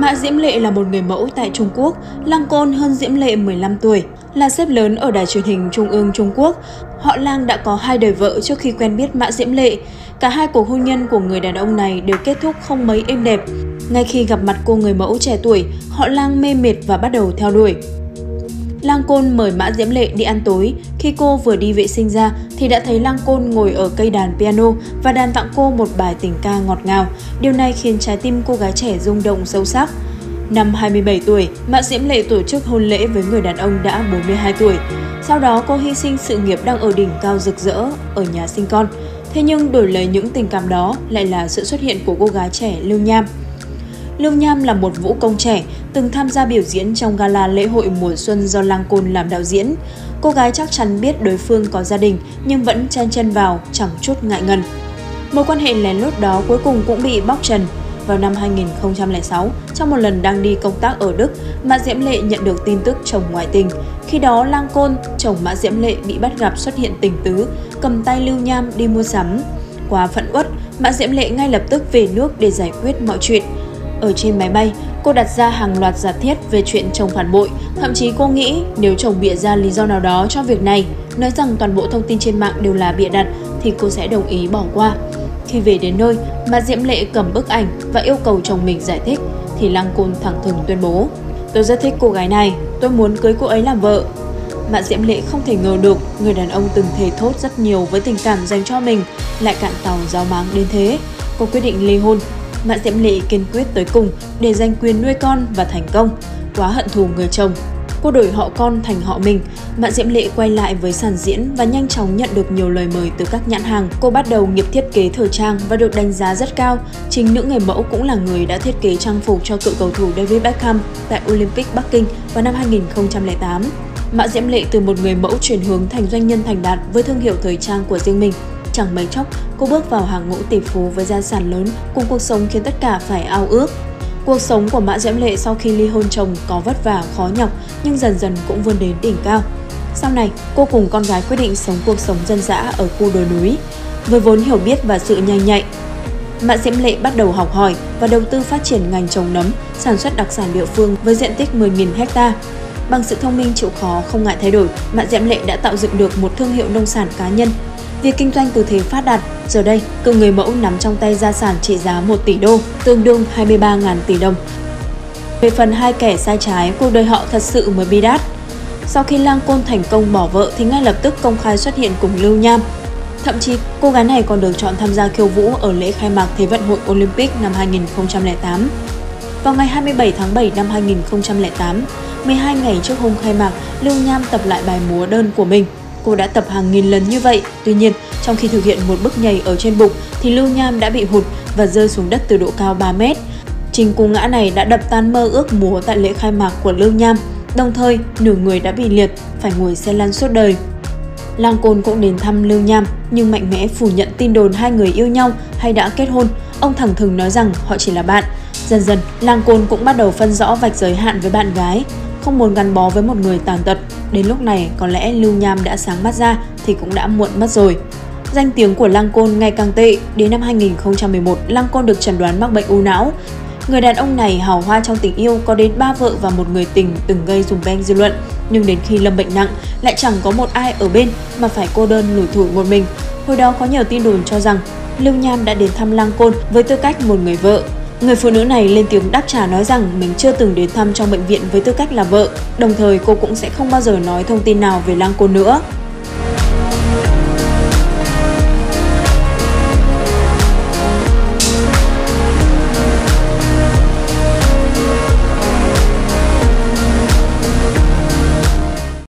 Mã Diễm Lệ là một người mẫu tại Trung Quốc, Lang Côn hơn Diễm Lệ 15 tuổi, là sếp lớn ở đài truyền hình Trung ương Trung Quốc. Họ Lang đã có hai đời vợ trước khi quen biết Mã Diễm Lệ. Cả hai cuộc hôn nhân của người đàn ông này đều kết thúc không mấy êm đẹp. Ngay khi gặp mặt cô người mẫu trẻ tuổi, họ Lang mê mệt và bắt đầu theo đuổi. Lang Côn mời Mã Diễm Lệ đi ăn tối. Khi cô vừa đi vệ sinh ra thì đã thấy Lang Côn ngồi ở cây đàn piano và đàn tặng cô một bài tình ca ngọt ngào. Điều này khiến trái tim cô gái trẻ rung động sâu sắc. Năm 27 tuổi, Mã Diễm Lệ tổ chức hôn lễ với người đàn ông đã 42 tuổi. Sau đó cô hy sinh sự nghiệp đang ở đỉnh cao rực rỡ ở nhà sinh con. Thế nhưng đổi lấy những tình cảm đó lại là sự xuất hiện của cô gái trẻ Lưu Nham. Lưu Nham là một vũ công trẻ, từng tham gia biểu diễn trong gala lễ hội mùa xuân do Lang Côn làm đạo diễn. Cô gái chắc chắn biết đối phương có gia đình nhưng vẫn chen chân vào, chẳng chút ngại ngần. Mối quan hệ lén lút đó cuối cùng cũng bị bóc trần. Vào năm 2006, trong một lần đang đi công tác ở Đức, Mã Diễm Lệ nhận được tin tức chồng ngoại tình. Khi đó Lang Côn, chồng Mã Diễm Lệ bị bắt gặp xuất hiện tình tứ, cầm tay Lưu Nham đi mua sắm. Quá phẫn uất, Mã Diễm Lệ ngay lập tức về nước để giải quyết mọi chuyện. Ở trên máy bay, cô đặt ra hàng loạt giả thiết về chuyện chồng phản bội. Thậm chí cô nghĩ nếu chồng bịa ra lý do nào đó cho việc này, nói rằng toàn bộ thông tin trên mạng đều là bịa đặt, thì cô sẽ đồng ý bỏ qua. Khi về đến nơi, mà Diễm Lệ cầm bức ảnh và yêu cầu chồng mình giải thích, thì Lăng Côn thẳng thừng tuyên bố Tôi rất thích cô gái này, tôi muốn cưới cô ấy làm vợ. Mạn Diễm Lệ không thể ngờ được người đàn ông từng thề thốt rất nhiều với tình cảm dành cho mình lại cạn tàu giáo máng đến thế. Cô quyết định ly hôn Mã Diễm Lệ kiên quyết tới cùng để giành quyền nuôi con và thành công. Quá hận thù người chồng, cô đổi họ con thành họ mình. Mạn Diễm Lệ quay lại với sàn diễn và nhanh chóng nhận được nhiều lời mời từ các nhãn hàng. Cô bắt đầu nghiệp thiết kế thời trang và được đánh giá rất cao. Chính nữ người mẫu cũng là người đã thiết kế trang phục cho cựu cầu thủ David Beckham tại Olympic Bắc Kinh vào năm 2008. Mã Diễm Lệ từ một người mẫu chuyển hướng thành doanh nhân thành đạt với thương hiệu thời trang của riêng mình. Chẳng mấy chốc, cô bước vào hàng ngũ tỷ phú với gia sản lớn cùng cuộc sống khiến tất cả phải ao ước. Cuộc sống của Mã Diễm Lệ sau khi ly hôn chồng có vất vả, khó nhọc nhưng dần dần cũng vươn đến đỉnh cao. Sau này, cô cùng con gái quyết định sống cuộc sống dân dã ở khu đồi núi. Với vốn hiểu biết và sự nhanh nhạy, Mã Diễm Lệ bắt đầu học hỏi và đầu tư phát triển ngành trồng nấm, sản xuất đặc sản địa phương với diện tích 10.000 hecta. Bằng sự thông minh chịu khó không ngại thay đổi, Mã Diễm Lệ đã tạo dựng được một thương hiệu nông sản cá nhân Việc kinh doanh từ thế phát đạt, giờ đây cựu người mẫu nắm trong tay gia sản trị giá 1 tỷ đô, tương đương 23.000 tỷ đồng. Về phần hai kẻ sai trái, cuộc đời họ thật sự mới bi đát. Sau khi Lang Côn thành công bỏ vợ thì ngay lập tức công khai xuất hiện cùng Lưu Nham. Thậm chí, cô gái này còn được chọn tham gia khiêu vũ ở lễ khai mạc Thế vận hội Olympic năm 2008. Vào ngày 27 tháng 7 năm 2008, 12 ngày trước hôm khai mạc, Lưu Nham tập lại bài múa đơn của mình. Cô đã tập hàng nghìn lần như vậy, tuy nhiên trong khi thực hiện một bước nhảy ở trên bục thì Lưu Nham đã bị hụt và rơi xuống đất từ độ cao 3 mét. Trình cú ngã này đã đập tan mơ ước múa tại lễ khai mạc của Lưu Nham, đồng thời nửa người đã bị liệt, phải ngồi xe lăn suốt đời. Lang Côn cũng đến thăm Lưu Nham nhưng mạnh mẽ phủ nhận tin đồn hai người yêu nhau hay đã kết hôn. Ông thẳng thừng nói rằng họ chỉ là bạn. Dần dần, Lang Côn cũng bắt đầu phân rõ vạch giới hạn với bạn gái, không muốn gắn bó với một người tàn tật. Đến lúc này có lẽ Lưu Nham đã sáng mắt ra thì cũng đã muộn mất rồi. Danh tiếng của Lăng Côn ngày càng tệ, đến năm 2011, Lăng Côn được chẩn đoán mắc bệnh u não. Người đàn ông này hào hoa trong tình yêu có đến ba vợ và một người tình từng gây dùng beng dư luận, nhưng đến khi lâm bệnh nặng lại chẳng có một ai ở bên mà phải cô đơn lủi thủi một mình. Hồi đó có nhiều tin đồn cho rằng Lưu Nham đã đến thăm Lăng Côn với tư cách một người vợ, Người phụ nữ này lên tiếng đáp trả nói rằng mình chưa từng đến thăm trong bệnh viện với tư cách là vợ, đồng thời cô cũng sẽ không bao giờ nói thông tin nào về Lang Côn nữa.